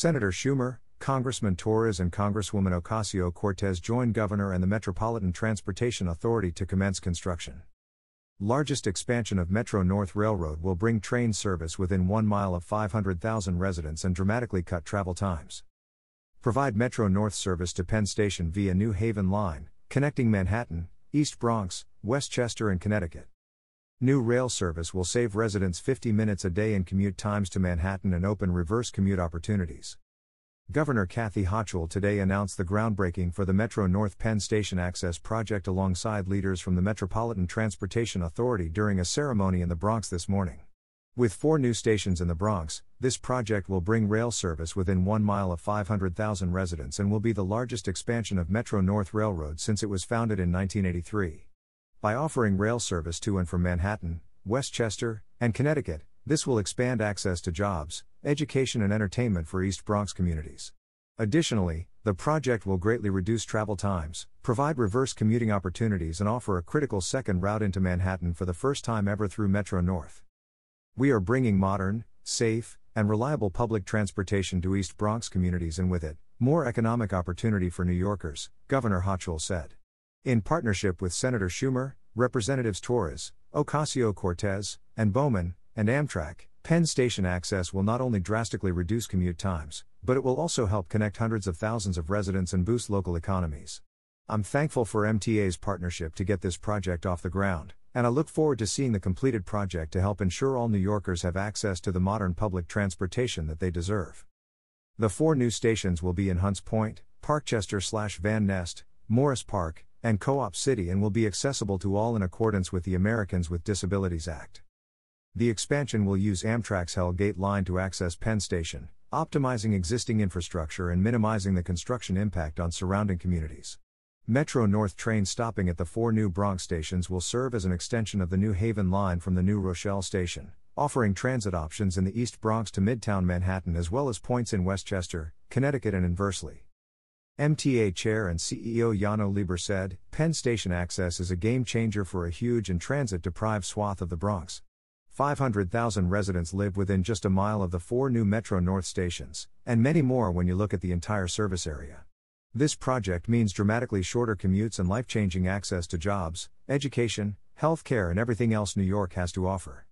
Senator Schumer, Congressman Torres, and Congresswoman Ocasio Cortez joined Governor and the Metropolitan Transportation Authority to commence construction. Largest expansion of Metro North Railroad will bring train service within one mile of 500,000 residents and dramatically cut travel times. Provide Metro North service to Penn Station via New Haven Line, connecting Manhattan, East Bronx, Westchester, and Connecticut. New rail service will save residents 50 minutes a day in commute times to Manhattan and open reverse commute opportunities. Governor Kathy Hochul today announced the groundbreaking for the Metro North Penn Station Access Project alongside leaders from the Metropolitan Transportation Authority during a ceremony in the Bronx this morning. With four new stations in the Bronx, this project will bring rail service within one mile of 500,000 residents and will be the largest expansion of Metro North Railroad since it was founded in 1983. By offering rail service to and from Manhattan, Westchester, and Connecticut, this will expand access to jobs, education, and entertainment for East Bronx communities. Additionally, the project will greatly reduce travel times, provide reverse commuting opportunities, and offer a critical second route into Manhattan for the first time ever through Metro North. We are bringing modern, safe, and reliable public transportation to East Bronx communities and with it, more economic opportunity for New Yorkers, Governor Hochul said. In partnership with Senator Schumer, Representatives Torres, Ocasio Cortez, and Bowman, and Amtrak, Penn Station access will not only drastically reduce commute times, but it will also help connect hundreds of thousands of residents and boost local economies. I'm thankful for MTA's partnership to get this project off the ground, and I look forward to seeing the completed project to help ensure all New Yorkers have access to the modern public transportation that they deserve. The four new stations will be in Hunts Point, Parkchester slash Van Nest, Morris Park, and Co-op City and will be accessible to all in accordance with the Americans with Disabilities Act. The expansion will use Amtrak's Hell Gate line to access Penn Station, optimizing existing infrastructure and minimizing the construction impact on surrounding communities. Metro North train stopping at the four new Bronx stations will serve as an extension of the New Haven line from the New Rochelle station, offering transit options in the East Bronx to Midtown Manhattan as well as points in Westchester, Connecticut, and inversely. MTA Chair and CEO Janno Lieber said Penn Station access is a game changer for a huge and transit deprived swath of the Bronx. 500,000 residents live within just a mile of the four new Metro North stations, and many more when you look at the entire service area. This project means dramatically shorter commutes and life changing access to jobs, education, healthcare, and everything else New York has to offer.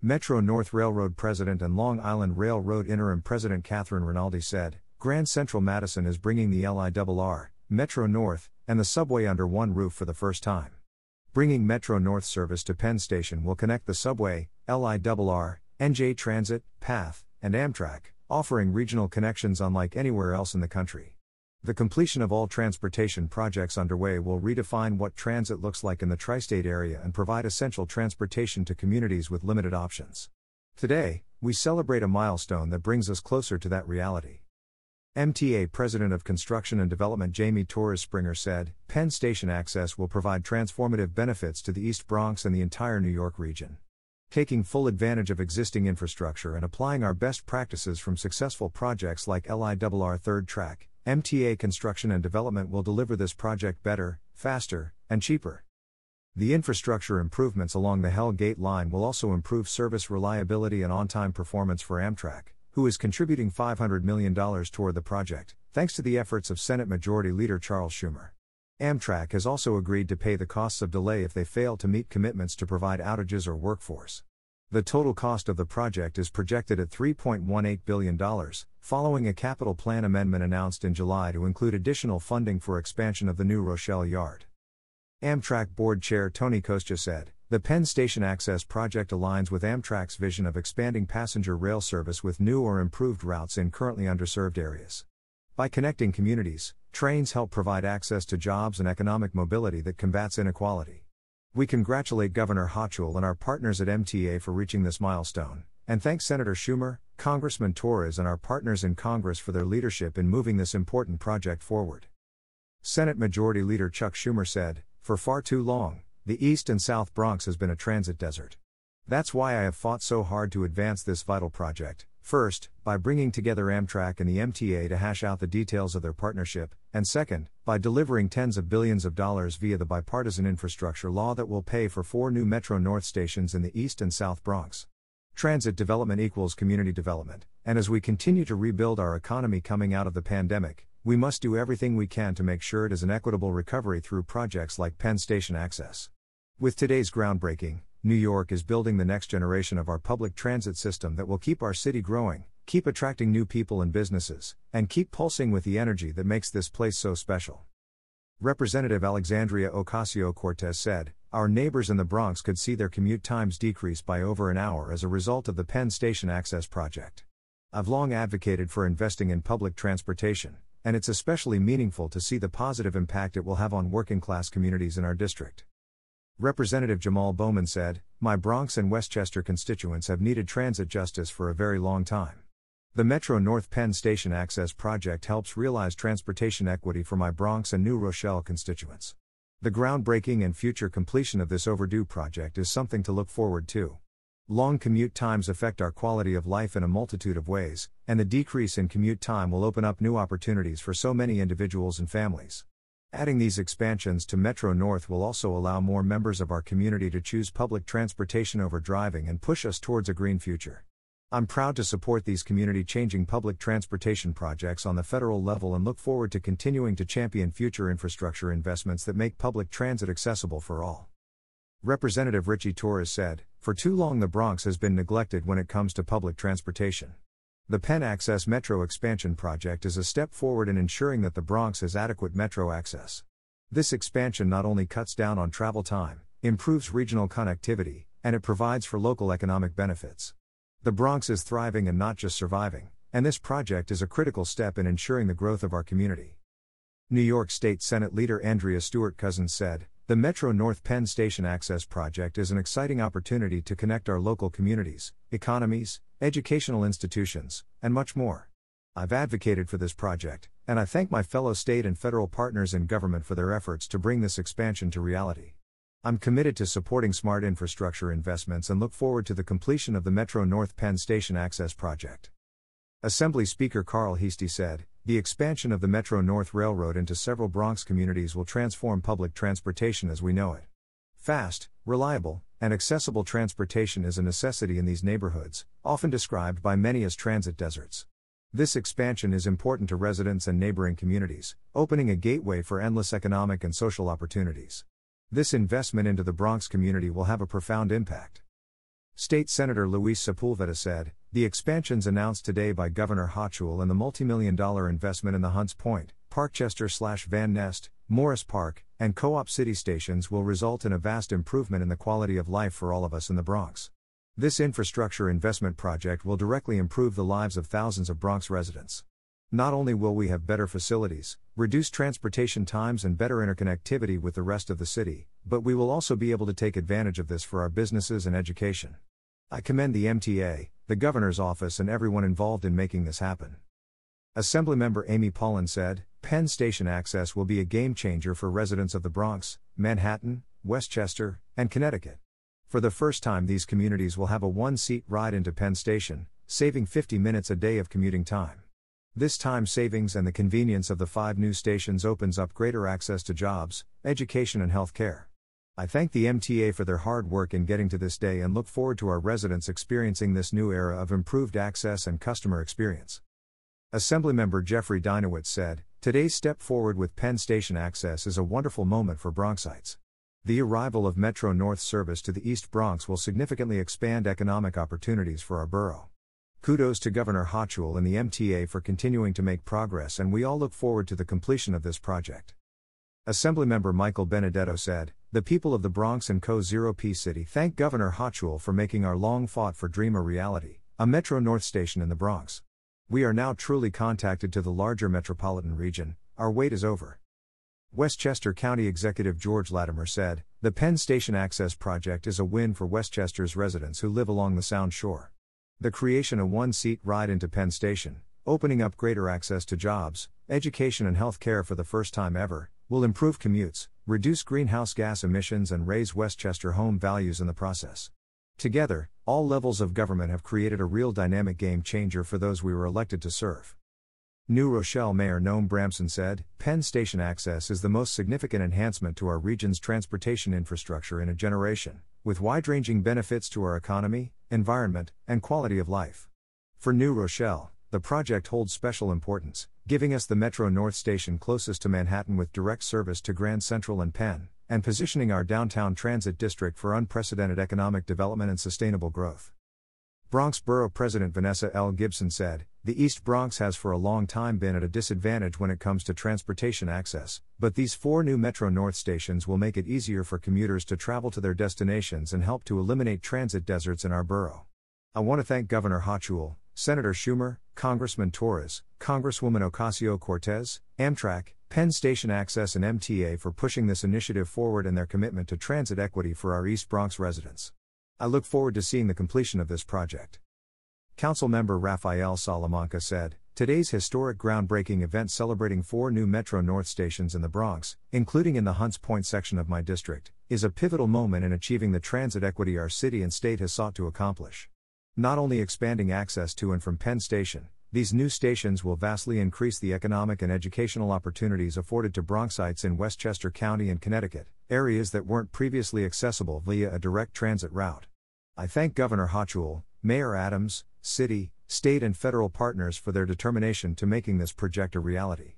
Metro North Railroad President and Long Island Railroad Interim President Catherine Rinaldi said Grand Central Madison is bringing the LIRR, Metro North, and the subway under one roof for the first time. Bringing Metro North service to Penn Station will connect the subway, LIRR, NJ Transit, PATH, and Amtrak, offering regional connections unlike anywhere else in the country. The completion of all transportation projects underway will redefine what transit looks like in the tri state area and provide essential transportation to communities with limited options. Today, we celebrate a milestone that brings us closer to that reality. MTA President of Construction and Development Jamie Torres Springer said Penn Station access will provide transformative benefits to the East Bronx and the entire New York region. Taking full advantage of existing infrastructure and applying our best practices from successful projects like LIRR Third Track, MTA Construction and Development will deliver this project better, faster, and cheaper. The infrastructure improvements along the Hell Gate line will also improve service reliability and on time performance for Amtrak who is contributing $500 million toward the project, thanks to the efforts of Senate Majority Leader Charles Schumer. Amtrak has also agreed to pay the costs of delay if they fail to meet commitments to provide outages or workforce. The total cost of the project is projected at $3.18 billion, following a capital plan amendment announced in July to include additional funding for expansion of the new Rochelle Yard. Amtrak Board Chair Tony Coscia said, the Penn Station Access Project aligns with Amtrak's vision of expanding passenger rail service with new or improved routes in currently underserved areas. By connecting communities, trains help provide access to jobs and economic mobility that combats inequality. We congratulate Governor Hochul and our partners at MTA for reaching this milestone, and thank Senator Schumer, Congressman Torres, and our partners in Congress for their leadership in moving this important project forward. Senate Majority Leader Chuck Schumer said, For far too long, the East and South Bronx has been a transit desert. That's why I have fought so hard to advance this vital project. First, by bringing together Amtrak and the MTA to hash out the details of their partnership, and second, by delivering tens of billions of dollars via the bipartisan infrastructure law that will pay for four new Metro North stations in the East and South Bronx. Transit development equals community development, and as we continue to rebuild our economy coming out of the pandemic, we must do everything we can to make sure it is an equitable recovery through projects like Penn Station Access. With today's groundbreaking, New York is building the next generation of our public transit system that will keep our city growing, keep attracting new people and businesses, and keep pulsing with the energy that makes this place so special. Representative Alexandria Ocasio Cortez said, Our neighbors in the Bronx could see their commute times decrease by over an hour as a result of the Penn Station Access Project. I've long advocated for investing in public transportation, and it's especially meaningful to see the positive impact it will have on working class communities in our district. Representative Jamal Bowman said, My Bronx and Westchester constituents have needed transit justice for a very long time. The Metro North Penn Station Access Project helps realize transportation equity for my Bronx and New Rochelle constituents. The groundbreaking and future completion of this overdue project is something to look forward to. Long commute times affect our quality of life in a multitude of ways, and the decrease in commute time will open up new opportunities for so many individuals and families. Adding these expansions to Metro North will also allow more members of our community to choose public transportation over driving and push us towards a green future. I'm proud to support these community changing public transportation projects on the federal level and look forward to continuing to champion future infrastructure investments that make public transit accessible for all. Representative Richie Torres said, For too long the Bronx has been neglected when it comes to public transportation. The Penn Access Metro Expansion Project is a step forward in ensuring that the Bronx has adequate metro access. This expansion not only cuts down on travel time, improves regional connectivity, and it provides for local economic benefits. The Bronx is thriving and not just surviving, and this project is a critical step in ensuring the growth of our community. New York State Senate Leader Andrea Stewart Cousins said, The Metro North Penn Station Access Project is an exciting opportunity to connect our local communities, economies, educational institutions, and much more. I've advocated for this project, and I thank my fellow state and federal partners in government for their efforts to bring this expansion to reality. I'm committed to supporting smart infrastructure investments and look forward to the completion of the Metro North Penn Station Access Project. Assembly Speaker Carl Heastie said, The expansion of the Metro North Railroad into several Bronx communities will transform public transportation as we know it. Fast, reliable, and accessible transportation is a necessity in these neighborhoods, often described by many as transit deserts. This expansion is important to residents and neighboring communities, opening a gateway for endless economic and social opportunities. This investment into the Bronx community will have a profound impact. State Senator Luis Sepulveda said, The expansions announced today by Governor Hochul and the multimillion dollar investment in the Hunts Point, Parkchester slash Van Nest, Morris Park, and co op city stations will result in a vast improvement in the quality of life for all of us in the Bronx. This infrastructure investment project will directly improve the lives of thousands of Bronx residents. Not only will we have better facilities, reduced transportation times, and better interconnectivity with the rest of the city, but we will also be able to take advantage of this for our businesses and education. I commend the MTA, the Governor's Office, and everyone involved in making this happen. Assemblymember Amy Paulin said, Penn Station access will be a game changer for residents of the Bronx, Manhattan, Westchester, and Connecticut. For the first time, these communities will have a one seat ride into Penn Station, saving 50 minutes a day of commuting time. This time savings and the convenience of the five new stations opens up greater access to jobs, education, and health care. I thank the MTA for their hard work in getting to this day and look forward to our residents experiencing this new era of improved access and customer experience. Assemblymember Jeffrey Dinowitz said, Today's step forward with Penn Station access is a wonderful moment for Bronxites. The arrival of Metro North service to the East Bronx will significantly expand economic opportunities for our borough. Kudos to Governor Hochul and the MTA for continuing to make progress, and we all look forward to the completion of this project. Assemblymember Michael Benedetto said, The people of the Bronx and Co. Zero P City thank Governor Hochul for making our long fought for dream a reality, a Metro North station in the Bronx. We are now truly contacted to the larger metropolitan region, our wait is over. Westchester County Executive George Latimer said, The Penn Station Access Project is a win for Westchester's residents who live along the Sound Shore. The creation of one seat ride into Penn Station, opening up greater access to jobs, education, and health care for the first time ever, will improve commutes, reduce greenhouse gas emissions, and raise Westchester home values in the process. Together, all levels of government have created a real dynamic game changer for those we were elected to serve. New Rochelle Mayor Noam Bramson said, Penn Station access is the most significant enhancement to our region's transportation infrastructure in a generation, with wide ranging benefits to our economy, environment, and quality of life. For New Rochelle, the project holds special importance, giving us the Metro North station closest to Manhattan with direct service to Grand Central and Penn, and positioning our downtown transit district for unprecedented economic development and sustainable growth. Bronx Borough President Vanessa L. Gibson said, The East Bronx has for a long time been at a disadvantage when it comes to transportation access, but these four new Metro North stations will make it easier for commuters to travel to their destinations and help to eliminate transit deserts in our borough. I want to thank Governor Hochul, Senator Schumer, Congressman Torres, Congresswoman Ocasio Cortez, Amtrak, Penn Station Access, and MTA for pushing this initiative forward and their commitment to transit equity for our East Bronx residents. I look forward to seeing the completion of this project. Councilmember Rafael Salamanca said, Today's historic groundbreaking event celebrating four new Metro North stations in the Bronx, including in the Hunts Point section of my district, is a pivotal moment in achieving the transit equity our city and state has sought to accomplish. Not only expanding access to and from Penn Station, these new stations will vastly increase the economic and educational opportunities afforded to Bronxites in Westchester County and Connecticut, areas that weren't previously accessible via a direct transit route. I thank Governor Hochul, Mayor Adams, city, state, and federal partners for their determination to making this project a reality.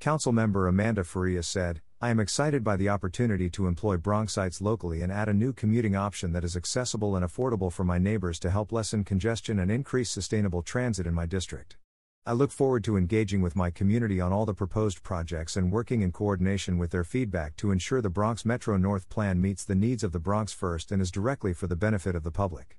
Councilmember Amanda Farias said, I am excited by the opportunity to employ Bronxites locally and add a new commuting option that is accessible and affordable for my neighbors to help lessen congestion and increase sustainable transit in my district. I look forward to engaging with my community on all the proposed projects and working in coordination with their feedback to ensure the Bronx Metro North Plan meets the needs of the Bronx first and is directly for the benefit of the public.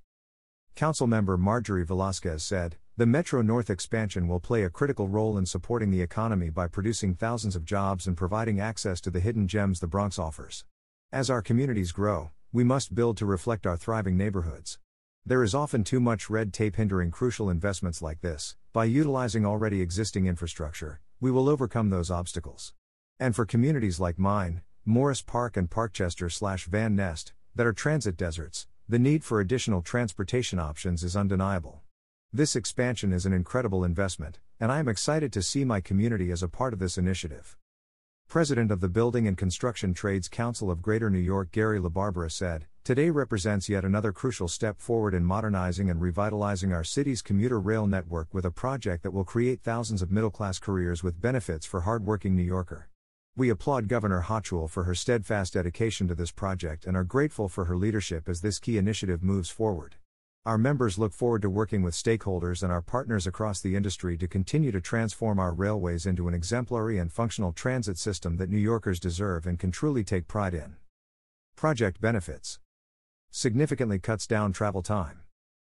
Councilmember Marjorie Velasquez said, The Metro North expansion will play a critical role in supporting the economy by producing thousands of jobs and providing access to the hidden gems the Bronx offers. As our communities grow, we must build to reflect our thriving neighborhoods. There is often too much red tape hindering crucial investments like this. By utilizing already existing infrastructure, we will overcome those obstacles. And for communities like mine, Morris Park and Parkchester slash Van Nest, that are transit deserts, the need for additional transportation options is undeniable. This expansion is an incredible investment, and I am excited to see my community as a part of this initiative. President of the Building and Construction Trades Council of Greater New York Gary LaBarbera said, Today represents yet another crucial step forward in modernizing and revitalizing our city's commuter rail network with a project that will create thousands of middle class careers with benefits for hardworking New Yorker. We applaud Governor Hochul for her steadfast dedication to this project and are grateful for her leadership as this key initiative moves forward. Our members look forward to working with stakeholders and our partners across the industry to continue to transform our railways into an exemplary and functional transit system that New Yorkers deserve and can truly take pride in. Project benefits significantly cuts down travel time.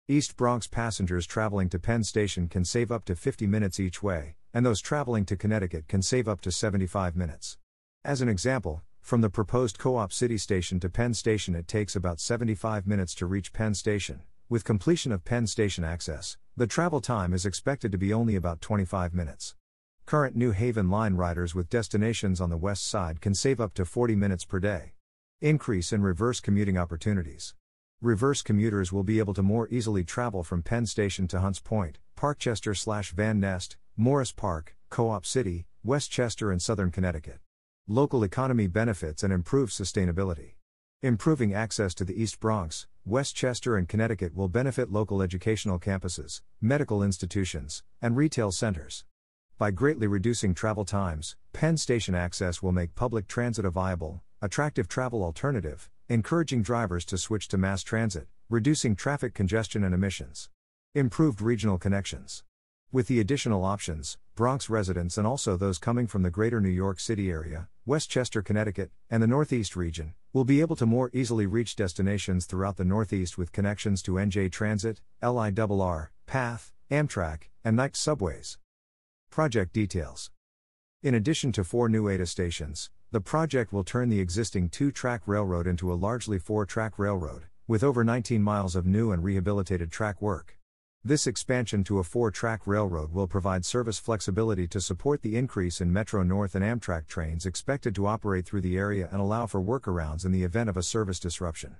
East Bronx passengers traveling to Penn Station can save up to 50 minutes each way, and those traveling to Connecticut can save up to 75 minutes. As an example, from the proposed Co op City Station to Penn Station, it takes about 75 minutes to reach Penn Station with completion of Penn Station access, the travel time is expected to be only about 25 minutes. Current New Haven line riders with destinations on the west side can save up to 40 minutes per day. Increase in reverse commuting opportunities. Reverse commuters will be able to more easily travel from Penn Station to Hunts Point, Parkchester slash Van Nest, Morris Park, Co op City, Westchester, and Southern Connecticut. Local economy benefits and improved sustainability. Improving access to the East Bronx, Westchester, and Connecticut will benefit local educational campuses, medical institutions, and retail centers. By greatly reducing travel times, Penn Station access will make public transit a viable, attractive travel alternative, encouraging drivers to switch to mass transit, reducing traffic congestion and emissions. Improved regional connections. With the additional options, Bronx residents and also those coming from the greater New York City area, Westchester, Connecticut, and the Northeast region, will be able to more easily reach destinations throughout the Northeast with connections to NJ Transit, LIRR, PATH, Amtrak, and NICE subways. Project details In addition to four new ADA stations, the project will turn the existing two track railroad into a largely four track railroad, with over 19 miles of new and rehabilitated track work. This expansion to a four track railroad will provide service flexibility to support the increase in Metro North and Amtrak trains expected to operate through the area and allow for workarounds in the event of a service disruption.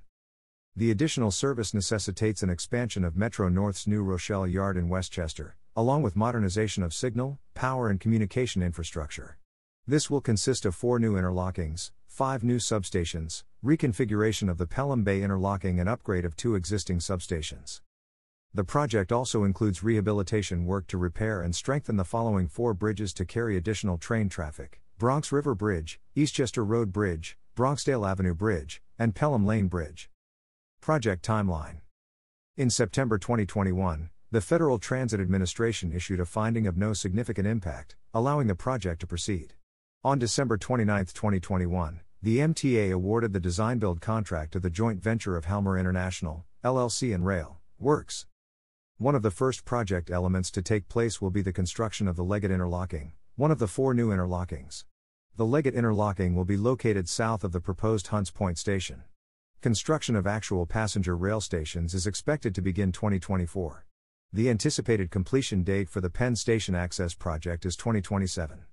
The additional service necessitates an expansion of Metro North's New Rochelle Yard in Westchester, along with modernization of signal, power, and communication infrastructure. This will consist of four new interlockings, five new substations, reconfiguration of the Pelham Bay interlocking, and upgrade of two existing substations. The project also includes rehabilitation work to repair and strengthen the following four bridges to carry additional train traffic Bronx River Bridge, Eastchester Road Bridge, Bronxdale Avenue Bridge, and Pelham Lane Bridge. Project Timeline In September 2021, the Federal Transit Administration issued a finding of no significant impact, allowing the project to proceed. On December 29, 2021, the MTA awarded the design build contract to the joint venture of Halmar International, LLC and Rail Works. One of the first project elements to take place will be the construction of the Leggett Interlocking, one of the four new interlockings. The Leggett Interlocking will be located south of the proposed Hunts Point station. Construction of actual passenger rail stations is expected to begin 2024. The anticipated completion date for the Penn Station Access project is 2027.